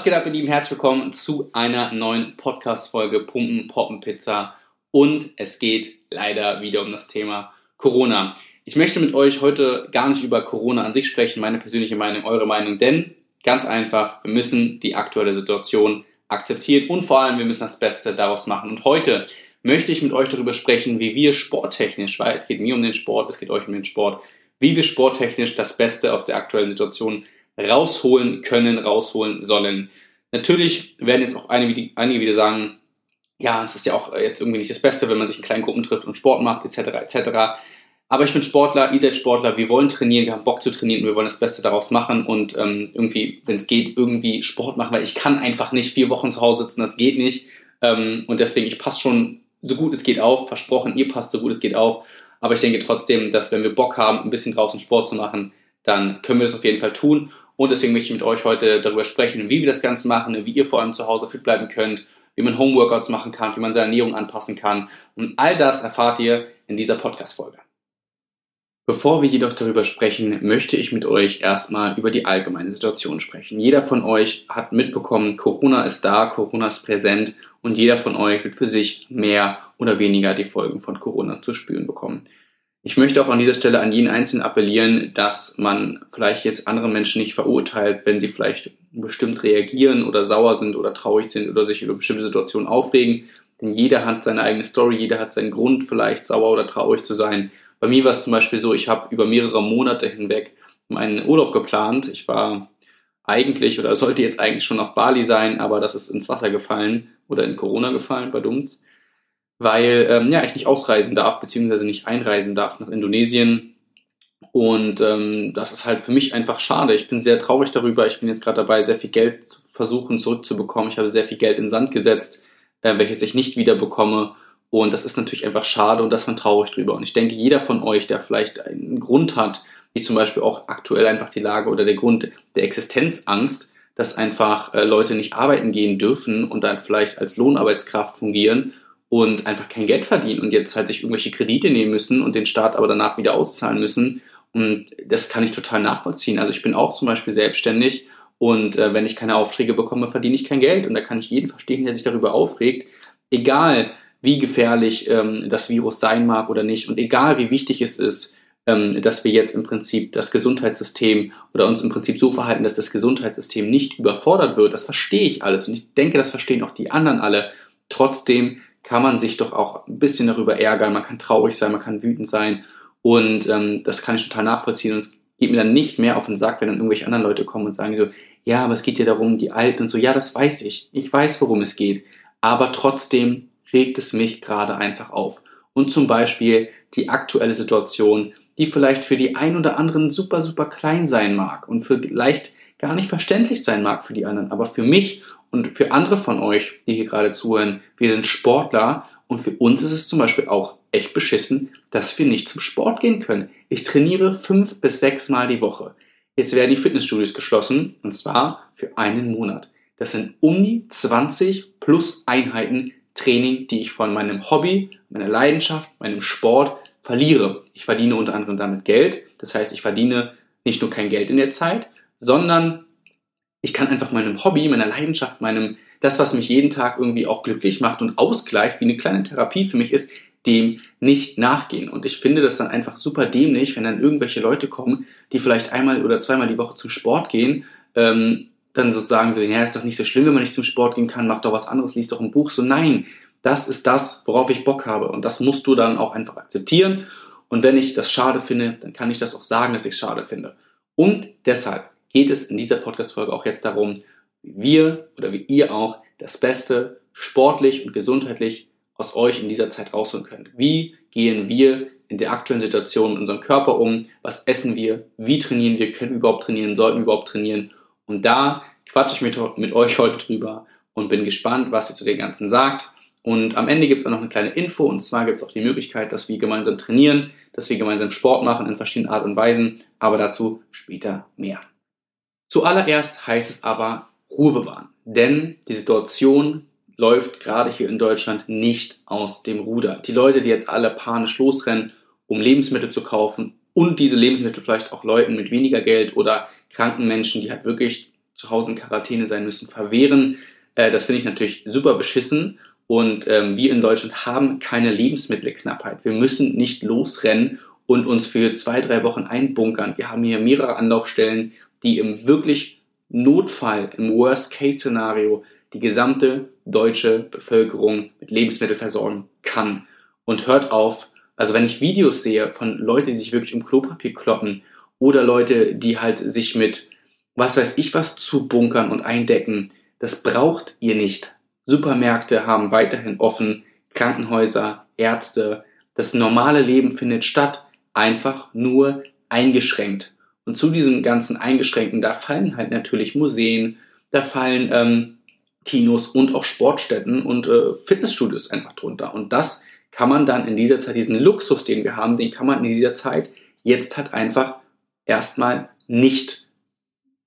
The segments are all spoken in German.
Was geht ab, ihr Lieben? Herzlich willkommen zu einer neuen Podcast-Folge Pumpen, Poppen, Pizza. Und es geht leider wieder um das Thema Corona. Ich möchte mit euch heute gar nicht über Corona an sich sprechen, meine persönliche Meinung, eure Meinung, denn ganz einfach, wir müssen die aktuelle Situation akzeptieren und vor allem, wir müssen das Beste daraus machen. Und heute möchte ich mit euch darüber sprechen, wie wir sporttechnisch, weil es geht mir um den Sport, es geht euch um den Sport, wie wir sporttechnisch das Beste aus der aktuellen Situation rausholen können, rausholen sollen. Natürlich werden jetzt auch einige, wieder sagen, ja, es ist ja auch jetzt irgendwie nicht das Beste, wenn man sich in kleinen Gruppen trifft und Sport macht, etc., etc. Aber ich bin Sportler, ihr seid Sportler, wir wollen trainieren, wir haben Bock zu trainieren und wir wollen das Beste daraus machen und ähm, irgendwie, wenn es geht, irgendwie Sport machen, weil ich kann einfach nicht vier Wochen zu Hause sitzen, das geht nicht. Ähm, und deswegen, ich passe schon so gut es geht auf, versprochen, ihr passt so gut es geht auf. Aber ich denke trotzdem, dass wenn wir Bock haben, ein bisschen draußen Sport zu machen, dann können wir das auf jeden Fall tun. Und deswegen möchte ich mit euch heute darüber sprechen, wie wir das Ganze machen, wie ihr vor allem zu Hause fit bleiben könnt, wie man Homeworkouts machen kann, wie man seine Ernährung anpassen kann. Und all das erfahrt ihr in dieser Podcast-Folge. Bevor wir jedoch darüber sprechen, möchte ich mit euch erstmal über die allgemeine Situation sprechen. Jeder von euch hat mitbekommen, Corona ist da, Corona ist präsent und jeder von euch wird für sich mehr oder weniger die Folgen von Corona zu spüren bekommen. Ich möchte auch an dieser Stelle an jeden Einzelnen appellieren, dass man vielleicht jetzt andere Menschen nicht verurteilt, wenn sie vielleicht bestimmt reagieren oder sauer sind oder traurig sind oder sich über bestimmte Situationen aufregen. Denn jeder hat seine eigene Story, jeder hat seinen Grund, vielleicht sauer oder traurig zu sein. Bei mir war es zum Beispiel so, ich habe über mehrere Monate hinweg meinen Urlaub geplant. Ich war eigentlich oder sollte jetzt eigentlich schon auf Bali sein, aber das ist ins Wasser gefallen oder in Corona gefallen bei Dumms weil ähm, ja, ich nicht ausreisen darf, beziehungsweise nicht einreisen darf nach Indonesien. Und ähm, das ist halt für mich einfach schade. Ich bin sehr traurig darüber. Ich bin jetzt gerade dabei, sehr viel Geld zu versuchen zurückzubekommen. Ich habe sehr viel Geld in Sand gesetzt, äh, welches ich nicht wieder bekomme. Und das ist natürlich einfach schade und das man traurig drüber. Und ich denke, jeder von euch, der vielleicht einen Grund hat, wie zum Beispiel auch aktuell einfach die Lage oder der Grund der Existenzangst, dass einfach äh, Leute nicht arbeiten gehen dürfen und dann vielleicht als Lohnarbeitskraft fungieren und einfach kein Geld verdienen und jetzt halt sich irgendwelche Kredite nehmen müssen und den Staat aber danach wieder auszahlen müssen. Und das kann ich total nachvollziehen. Also ich bin auch zum Beispiel selbstständig und äh, wenn ich keine Aufträge bekomme, verdiene ich kein Geld. Und da kann ich jeden verstehen, der sich darüber aufregt. Egal, wie gefährlich ähm, das Virus sein mag oder nicht und egal, wie wichtig es ist, ähm, dass wir jetzt im Prinzip das Gesundheitssystem oder uns im Prinzip so verhalten, dass das Gesundheitssystem nicht überfordert wird, das verstehe ich alles und ich denke, das verstehen auch die anderen alle. Trotzdem kann man sich doch auch ein bisschen darüber ärgern, man kann traurig sein, man kann wütend sein. Und ähm, das kann ich total nachvollziehen. Und es geht mir dann nicht mehr auf den Sack, wenn dann irgendwelche anderen Leute kommen und sagen so, ja, aber es geht ja darum, die Alten und so, ja, das weiß ich, ich weiß, worum es geht, aber trotzdem regt es mich gerade einfach auf. Und zum Beispiel die aktuelle Situation, die vielleicht für die ein oder anderen super, super klein sein mag und vielleicht gar nicht verständlich sein mag für die anderen, aber für mich und für andere von euch, die hier gerade zuhören, wir sind Sportler und für uns ist es zum Beispiel auch echt beschissen, dass wir nicht zum Sport gehen können. Ich trainiere fünf bis sechs Mal die Woche. Jetzt werden die Fitnessstudios geschlossen und zwar für einen Monat. Das sind um die 20 plus Einheiten Training, die ich von meinem Hobby, meiner Leidenschaft, meinem Sport verliere. Ich verdiene unter anderem damit Geld. Das heißt, ich verdiene nicht nur kein Geld in der Zeit, sondern ich kann einfach meinem Hobby, meiner Leidenschaft, meinem, das, was mich jeden Tag irgendwie auch glücklich macht und ausgleicht, wie eine kleine Therapie für mich ist, dem nicht nachgehen. Und ich finde das dann einfach super dämlich, wenn dann irgendwelche Leute kommen, die vielleicht einmal oder zweimal die Woche zum Sport gehen, ähm, dann so sagen so, ja, ist doch nicht so schlimm, wenn man nicht zum Sport gehen kann, mach doch was anderes, liest doch ein Buch. So, nein, das ist das, worauf ich Bock habe. Und das musst du dann auch einfach akzeptieren. Und wenn ich das schade finde, dann kann ich das auch sagen, dass ich es schade finde. Und deshalb geht es in dieser Podcast-Folge auch jetzt darum, wie wir oder wie ihr auch das Beste sportlich und gesundheitlich aus euch in dieser Zeit rausholen könnt. Wie gehen wir in der aktuellen Situation mit unserem Körper um? Was essen wir? Wie trainieren wir? Können wir überhaupt trainieren? Sollten wir überhaupt trainieren? Und da quatsche ich mit, mit euch heute drüber und bin gespannt, was ihr zu dem Ganzen sagt. Und am Ende gibt es auch noch eine kleine Info und zwar gibt es auch die Möglichkeit, dass wir gemeinsam trainieren, dass wir gemeinsam Sport machen in verschiedenen Art und Weisen, aber dazu später mehr. Zuallererst heißt es aber Ruhe bewahren, denn die Situation läuft gerade hier in Deutschland nicht aus dem Ruder. Die Leute, die jetzt alle panisch losrennen, um Lebensmittel zu kaufen und diese Lebensmittel vielleicht auch Leuten mit weniger Geld oder kranken Menschen, die halt wirklich zu Hause in Quarantäne sein müssen, verwehren. Äh, das finde ich natürlich super beschissen. Und ähm, wir in Deutschland haben keine Lebensmittelknappheit. Wir müssen nicht losrennen und uns für zwei, drei Wochen einbunkern. Wir haben hier mehrere Anlaufstellen, die im wirklich Notfall, im Worst-Case-Szenario die gesamte deutsche Bevölkerung mit Lebensmitteln versorgen kann. Und hört auf, also wenn ich Videos sehe von Leuten, die sich wirklich um Klopapier kloppen oder Leute, die halt sich mit was weiß ich was zu bunkern und eindecken, das braucht ihr nicht. Supermärkte haben weiterhin offen, Krankenhäuser, Ärzte. Das normale Leben findet statt, einfach nur eingeschränkt. Und zu diesem ganzen Eingeschränkten, da fallen halt natürlich Museen, da fallen ähm, Kinos und auch Sportstätten und äh, Fitnessstudios einfach drunter. Und das kann man dann in dieser Zeit, diesen Luxus, den wir haben, den kann man in dieser Zeit jetzt halt einfach erstmal nicht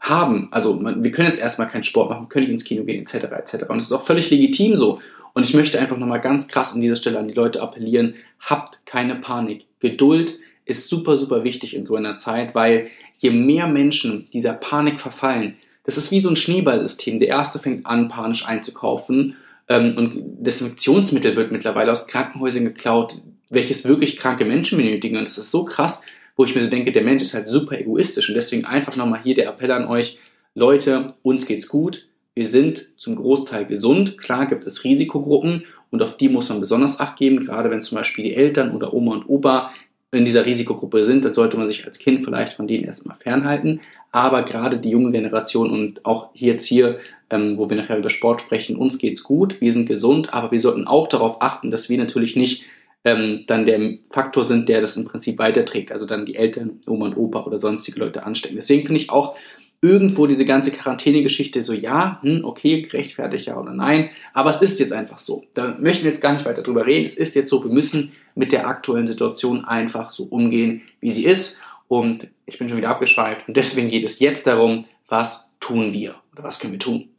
haben. Also man, wir können jetzt erstmal keinen Sport machen, können nicht ins Kino gehen, etc. etc. Und es ist auch völlig legitim so. Und ich möchte einfach nochmal ganz krass an dieser Stelle an die Leute appellieren, habt keine Panik. Geduld ist super, super wichtig in so einer Zeit, weil je mehr Menschen dieser Panik verfallen, das ist wie so ein Schneeballsystem. Der erste fängt an, panisch einzukaufen ähm, und Desinfektionsmittel wird mittlerweile aus Krankenhäusern geklaut, welches wirklich kranke Menschen benötigen. Und das ist so krass, wo ich mir so denke, der Mensch ist halt super egoistisch. Und deswegen einfach nochmal hier der Appell an euch, Leute, uns geht's gut. Wir sind zum Großteil gesund. Klar gibt es Risikogruppen und auf die muss man besonders Acht geben. Gerade wenn zum Beispiel die Eltern oder Oma und Opa in dieser Risikogruppe sind, dann sollte man sich als Kind vielleicht von denen erstmal fernhalten. Aber gerade die junge Generation und auch jetzt hier, ähm, wo wir nachher über Sport sprechen, uns geht's gut, wir sind gesund, aber wir sollten auch darauf achten, dass wir natürlich nicht ähm, dann der Faktor sind, der das im Prinzip weiterträgt. Also dann die Eltern, Oma und Opa oder sonstige Leute anstecken. Deswegen finde ich auch irgendwo diese ganze Quarantäne-Geschichte so, ja, hm, okay, gerechtfertigt ja oder nein, aber es ist jetzt einfach so. Da möchten wir jetzt gar nicht weiter drüber reden. Es ist jetzt so, wir müssen mit der aktuellen Situation einfach so umgehen, wie sie ist. Und ich bin schon wieder abgeschweift und deswegen geht es jetzt darum, was tun wir oder was können wir tun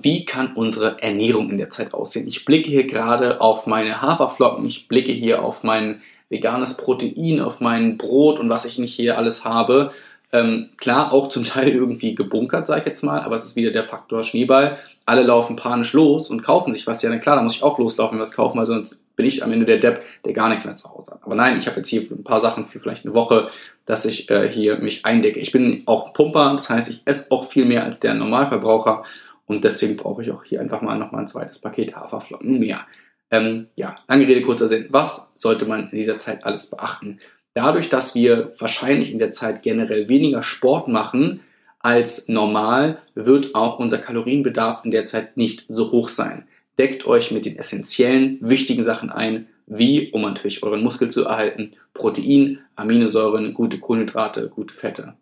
wie kann unsere Ernährung in der Zeit aussehen? Ich blicke hier gerade auf meine Haferflocken, ich blicke hier auf mein veganes Protein, auf mein Brot und was ich nicht hier alles habe. Ähm, klar, auch zum Teil irgendwie gebunkert, sage ich jetzt mal, aber es ist wieder der Faktor Schneeball. Alle laufen panisch los und kaufen sich was. Ja, na klar, da muss ich auch loslaufen, was kaufen, weil sonst bin ich am Ende der Depp, der gar nichts mehr zu Hause hat. Aber nein, ich habe jetzt hier ein paar Sachen für vielleicht eine Woche, dass ich äh, hier mich eindecke. Ich bin auch Pumper, das heißt, ich esse auch viel mehr als der Normalverbraucher und deswegen brauche ich auch hier einfach mal nochmal ein zweites Paket Haferflocken mehr. Ähm, ja, lange Rede, kurzer Sinn. Was sollte man in dieser Zeit alles beachten? Dadurch, dass wir wahrscheinlich in der Zeit generell weniger Sport machen als normal, wird auch unser Kalorienbedarf in der Zeit nicht so hoch sein. Deckt euch mit den essentiellen, wichtigen Sachen ein, wie, um natürlich euren Muskel zu erhalten, Protein, Aminosäuren, gute Kohlenhydrate, gute Fette.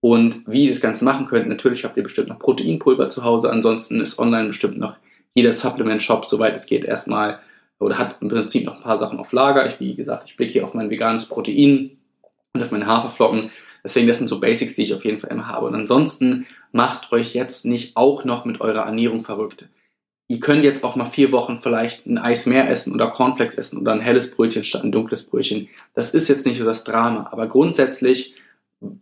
Und wie ihr das Ganze machen könnt, natürlich habt ihr bestimmt noch Proteinpulver zu Hause, ansonsten ist online bestimmt noch jeder Supplement-Shop, soweit es geht, erstmal oder hat im Prinzip noch ein paar Sachen auf Lager. Ich, wie gesagt, ich blicke hier auf mein veganes Protein und auf meine Haferflocken. Deswegen, das sind so Basics, die ich auf jeden Fall immer habe. Und ansonsten macht euch jetzt nicht auch noch mit eurer Ernährung verrückt. Ihr könnt jetzt auch mal vier Wochen vielleicht ein Eis mehr essen oder Cornflakes essen oder ein helles Brötchen statt ein dunkles Brötchen. Das ist jetzt nicht so das Drama. Aber grundsätzlich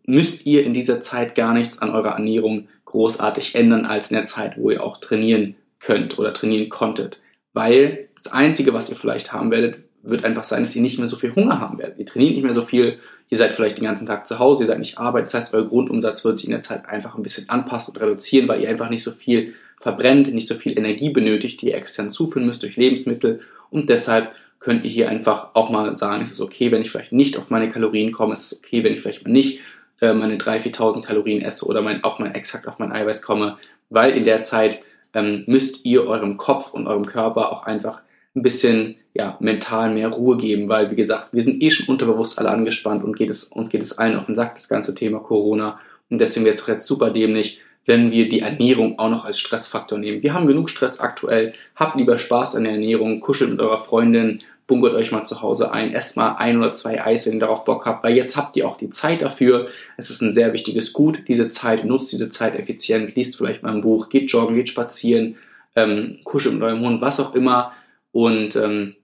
müsst ihr in dieser Zeit gar nichts an eurer Ernährung großartig ändern als in der Zeit, wo ihr auch trainieren könnt oder trainieren konntet. Weil das Einzige, was ihr vielleicht haben werdet, wird einfach sein, dass ihr nicht mehr so viel Hunger haben werdet. Ihr trainiert nicht mehr so viel, ihr seid vielleicht den ganzen Tag zu Hause, ihr seid nicht arbeiten. Das heißt, euer Grundumsatz wird sich in der Zeit einfach ein bisschen anpassen und reduzieren, weil ihr einfach nicht so viel verbrennt, nicht so viel Energie benötigt, die ihr extern zuführen müsst durch Lebensmittel. Und deshalb könnt ihr hier einfach auch mal sagen, es ist okay, wenn ich vielleicht nicht auf meine Kalorien komme, es ist okay, wenn ich vielleicht mal nicht äh, meine 3.000, 4.000 Kalorien esse oder mein, auf mein exakt auf mein Eiweiß komme, weil in der Zeit ähm, müsst ihr eurem Kopf und eurem Körper auch einfach ein bisschen ja, mental mehr Ruhe geben, weil wie gesagt, wir sind eh schon unterbewusst alle angespannt und geht es, uns geht es allen auf den Sack, das ganze Thema Corona. Und deswegen wäre es doch jetzt super dämlich, wenn wir die Ernährung auch noch als Stressfaktor nehmen. Wir haben genug Stress aktuell. Habt lieber Spaß an der Ernährung, kuschelt mit eurer Freundin, bunkert euch mal zu Hause ein, esst mal ein oder zwei Eis, wenn ihr darauf Bock habt, weil jetzt habt ihr auch die Zeit dafür. Es ist ein sehr wichtiges Gut, diese Zeit, nutzt diese Zeit effizient, liest vielleicht mal ein Buch, geht joggen, geht spazieren, ähm, kuschelt mit eurem Hund, was auch immer. Und ähm,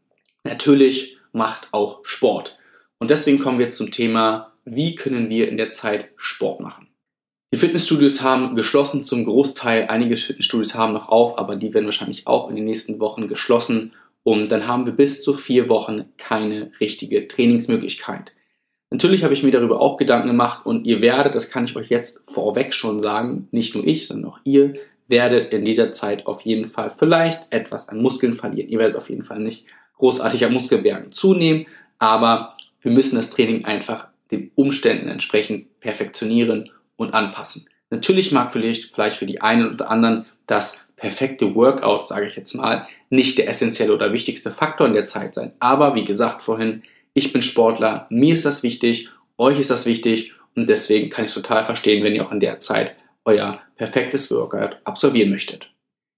natürlich macht auch Sport. Und deswegen kommen wir jetzt zum Thema, wie können wir in der Zeit Sport machen? Die Fitnessstudios haben geschlossen zum Großteil. Einige Fitnessstudios haben noch auf, aber die werden wahrscheinlich auch in den nächsten Wochen geschlossen. Und dann haben wir bis zu vier Wochen keine richtige Trainingsmöglichkeit. Natürlich habe ich mir darüber auch Gedanken gemacht und ihr werdet, das kann ich euch jetzt vorweg schon sagen, nicht nur ich, sondern auch ihr werdet in dieser Zeit auf jeden Fall vielleicht etwas an Muskeln verlieren. Ihr werdet auf jeden Fall nicht großartig an Muskelbergen zunehmen, aber wir müssen das Training einfach den Umständen entsprechend perfektionieren und anpassen. Natürlich mag vielleicht, vielleicht für die einen oder anderen das perfekte Workout, sage ich jetzt mal, nicht der essentielle oder wichtigste Faktor in der Zeit sein. Aber wie gesagt vorhin, ich bin Sportler, mir ist das wichtig, euch ist das wichtig und deswegen kann ich es total verstehen, wenn ihr auch in der Zeit euer perfektes Workout absolvieren möchtet.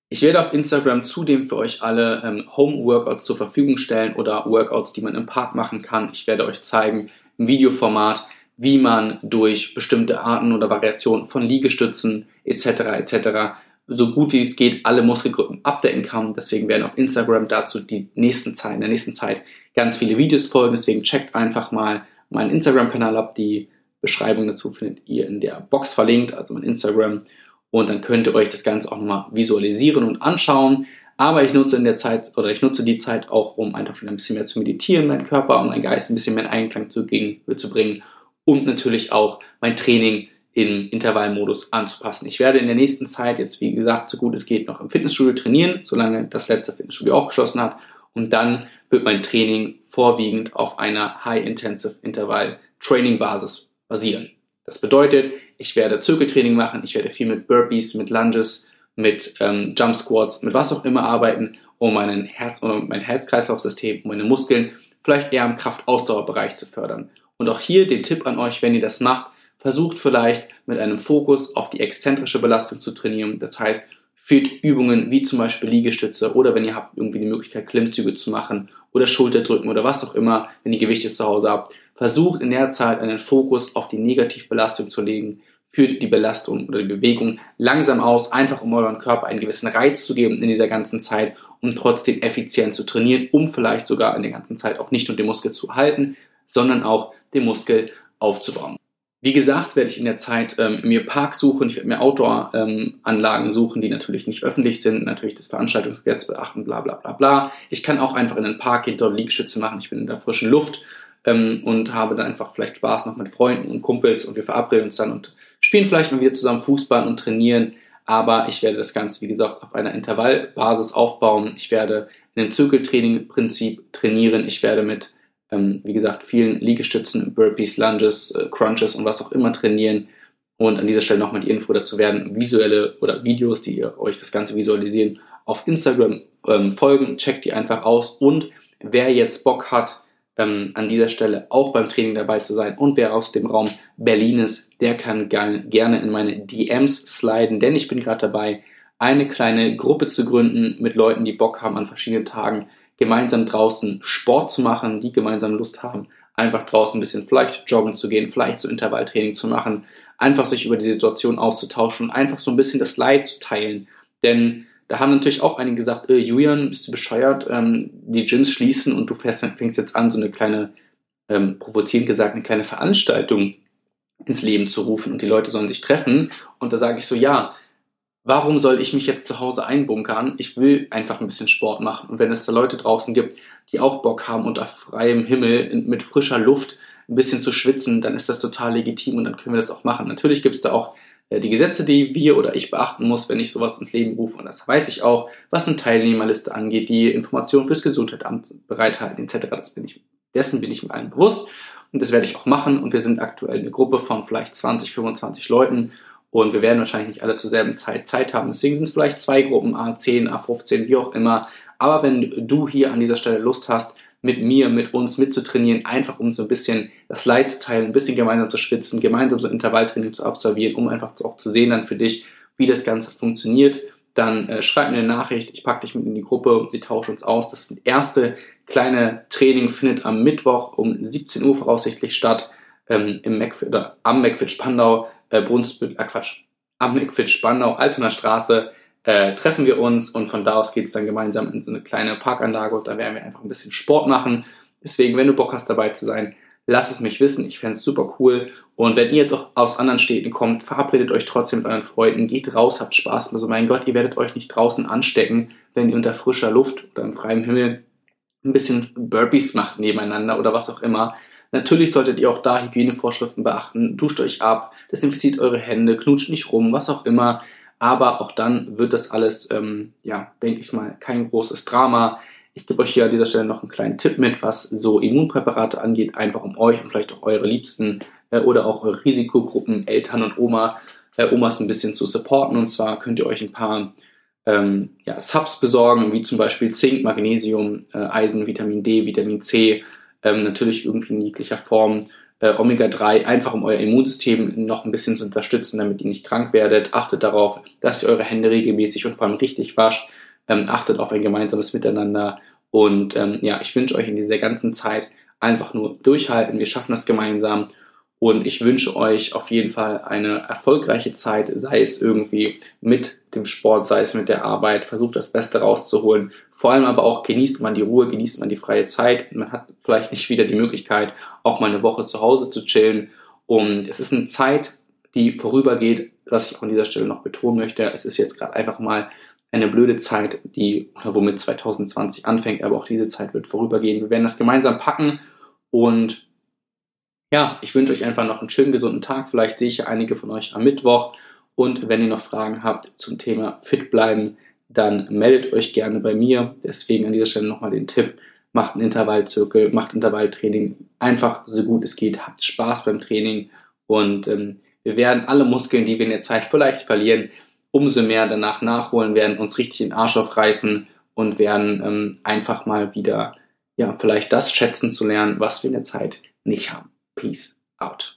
Ich werde auf Instagram zudem für euch alle ähm, Home-Workouts zur Verfügung stellen oder Workouts, die man im Park machen kann. Ich werde euch zeigen im Videoformat, wie man durch bestimmte Arten oder Variationen von Liegestützen etc. etc. so gut wie es geht alle Muskelgruppen abdecken kann. Deswegen werden auf Instagram dazu die nächsten Zeit, in der nächsten Zeit ganz viele Videos folgen. Deswegen checkt einfach mal meinen Instagram-Kanal ab. Die Beschreibung dazu findet ihr in der Box verlinkt, also mein Instagram. Und dann könnt ihr euch das Ganze auch nochmal visualisieren und anschauen. Aber ich nutze in der Zeit oder ich nutze die Zeit auch, um einfach wieder ein bisschen mehr zu meditieren, meinen Körper und meinen Geist ein bisschen mehr in Einklang zu, zu bringen und natürlich auch mein Training im Intervallmodus anzupassen. Ich werde in der nächsten Zeit jetzt, wie gesagt, so gut es geht, noch im Fitnessstudio trainieren, solange das letzte Fitnessstudio auch geschlossen hat. Und dann wird mein Training vorwiegend auf einer High-Intensive Intervall Training Basis basieren. Das bedeutet, ich werde Zirkeltraining machen, ich werde viel mit Burpees, mit Lunges, mit ähm, Jump Squats, mit was auch immer arbeiten, um meinen Herz, um mein Herz-Kreislauf-System, um meine Muskeln vielleicht eher im Kraftausdauerbereich zu fördern. Und auch hier den Tipp an euch, wenn ihr das macht, versucht vielleicht mit einem Fokus auf die exzentrische Belastung zu trainieren. Das heißt, führt Übungen wie zum Beispiel Liegestütze oder wenn ihr habt irgendwie die Möglichkeit Klimmzüge zu machen oder Schulterdrücken oder was auch immer, wenn ihr Gewichte zu Hause habt, versucht in der Zeit einen Fokus auf die Negativbelastung zu legen. Führt die Belastung oder die Bewegung langsam aus, einfach um euren Körper einen gewissen Reiz zu geben in dieser ganzen Zeit, um trotzdem effizient zu trainieren, um vielleicht sogar in der ganzen Zeit auch nicht nur den Muskel zu halten, sondern auch den Muskel aufzubauen. Wie gesagt, werde ich in der Zeit ähm, mir Parks suchen, ich werde mir Outdoor-Anlagen ähm, suchen, die natürlich nicht öffentlich sind, natürlich das Veranstaltungsgesetz beachten, bla bla bla bla. Ich kann auch einfach in einen Park gehen, dort Liegestütze machen, ich bin in der frischen Luft ähm, und habe dann einfach vielleicht Spaß noch mit Freunden und Kumpels und wir verabreden uns dann und spielen vielleicht mal wieder zusammen Fußball und trainieren. Aber ich werde das Ganze, wie gesagt, auf einer Intervallbasis aufbauen. Ich werde in einem Zirkeltraining-Prinzip trainieren. Ich werde mit ähm, wie gesagt, vielen Liegestützen, Burpees, Lunges, äh, Crunches und was auch immer trainieren. Und an dieser Stelle nochmal die Info dazu werden, visuelle oder Videos, die ihr euch das Ganze visualisieren, auf Instagram ähm, folgen, checkt die einfach aus. Und wer jetzt Bock hat, ähm, an dieser Stelle auch beim Training dabei zu sein und wer aus dem Raum Berlin ist, der kann gerne in meine DMs sliden, denn ich bin gerade dabei, eine kleine Gruppe zu gründen mit Leuten, die Bock haben an verschiedenen Tagen gemeinsam draußen Sport zu machen, die gemeinsam Lust haben, einfach draußen ein bisschen vielleicht joggen zu gehen, vielleicht so Intervalltraining zu machen, einfach sich über die Situation auszutauschen und einfach so ein bisschen das Leid zu teilen. Denn da haben natürlich auch einige gesagt, äh, Julian, bist du bescheuert, ähm, die Gyms schließen und du fängst, fängst jetzt an, so eine kleine, ähm, provozierend gesagt, eine kleine Veranstaltung ins Leben zu rufen und die Leute sollen sich treffen. Und da sage ich so, ja, warum soll ich mich jetzt zu Hause einbunkern? Ich will einfach ein bisschen Sport machen. Und wenn es da Leute draußen gibt, die auch Bock haben, unter freiem Himmel mit frischer Luft ein bisschen zu schwitzen, dann ist das total legitim und dann können wir das auch machen. Natürlich gibt es da auch die Gesetze, die wir oder ich beachten muss, wenn ich sowas ins Leben rufe. Und das weiß ich auch, was eine Teilnehmerliste angeht, die Informationen fürs Gesundheitsamt bereithalten etc. Das bin ich, dessen bin ich mir allen bewusst. Und das werde ich auch machen. Und wir sind aktuell eine Gruppe von vielleicht 20, 25 Leuten. Und wir werden wahrscheinlich nicht alle zur selben Zeit Zeit haben. Deswegen sind es vielleicht zwei Gruppen, A10, A15, wie auch immer. Aber wenn du hier an dieser Stelle Lust hast, mit mir, mit uns mitzutrainieren, einfach um so ein bisschen das Leid zu teilen, ein bisschen gemeinsam zu schwitzen, gemeinsam so Intervalltraining zu absolvieren, um einfach auch zu sehen dann für dich, wie das Ganze funktioniert, dann äh, schreib mir eine Nachricht, ich packe dich mit in die Gruppe, wir tauschen uns aus. Das erste kleine Training findet am Mittwoch um 17 Uhr voraussichtlich statt, ähm, im Macfit, oder am McFit Spandau äh, Brunsbüttel, äh, Quatsch, am Nickfit Spandau, Altoner Straße, äh, treffen wir uns und von da aus geht es dann gemeinsam in so eine kleine Parkanlage und da werden wir einfach ein bisschen Sport machen. Deswegen, wenn du Bock hast dabei zu sein, lasst es mich wissen. Ich fände es super cool. Und wenn ihr jetzt auch aus anderen Städten kommt, verabredet euch trotzdem mit euren Freunden, geht raus, habt Spaß. Also mein Gott, ihr werdet euch nicht draußen anstecken, wenn ihr unter frischer Luft oder im freien Himmel ein bisschen Burpees macht nebeneinander oder was auch immer. Natürlich solltet ihr auch da Hygienevorschriften beachten. Duscht euch ab, desinfiziert eure Hände, knutscht nicht rum, was auch immer. Aber auch dann wird das alles, ähm, ja, denke ich mal, kein großes Drama. Ich gebe euch hier an dieser Stelle noch einen kleinen Tipp mit, was so Immunpräparate angeht, einfach um euch und vielleicht auch eure Liebsten äh, oder auch eure Risikogruppen, Eltern und Oma, äh, Omas ein bisschen zu supporten. Und zwar könnt ihr euch ein paar ähm, ja, Subs besorgen, wie zum Beispiel Zink, Magnesium, äh, Eisen, Vitamin D, Vitamin C, ähm, natürlich irgendwie in jeglicher Form. Äh, Omega-3, einfach um euer Immunsystem noch ein bisschen zu unterstützen, damit ihr nicht krank werdet. Achtet darauf, dass ihr eure Hände regelmäßig und vor allem richtig wascht ähm, achtet auf ein gemeinsames Miteinander. Und ähm, ja, ich wünsche euch in dieser ganzen Zeit einfach nur durchhalten. Wir schaffen das gemeinsam. Und ich wünsche euch auf jeden Fall eine erfolgreiche Zeit, sei es irgendwie mit dem Sport, sei es mit der Arbeit. Versucht das Beste rauszuholen. Vor allem aber auch genießt man die Ruhe, genießt man die freie Zeit. Man hat vielleicht nicht wieder die Möglichkeit, auch mal eine Woche zu Hause zu chillen. Und es ist eine Zeit, die vorübergeht, was ich auch an dieser Stelle noch betonen möchte. Es ist jetzt gerade einfach mal eine blöde Zeit, die womit 2020 anfängt, aber auch diese Zeit wird vorübergehen. Wir werden das gemeinsam packen und ja, ich wünsche euch einfach noch einen schönen, gesunden Tag. Vielleicht sehe ich einige von euch am Mittwoch. Und wenn ihr noch Fragen habt zum Thema Fit bleiben, dann meldet euch gerne bei mir. Deswegen an dieser Stelle nochmal den Tipp, macht einen Intervallzirkel, macht Intervalltraining einfach so gut es geht, habt Spaß beim Training und ähm, wir werden alle Muskeln, die wir in der Zeit vielleicht verlieren, umso mehr danach nachholen, werden uns richtig den Arsch aufreißen und werden ähm, einfach mal wieder, ja, vielleicht das schätzen zu lernen, was wir in der Zeit nicht haben. Peace out.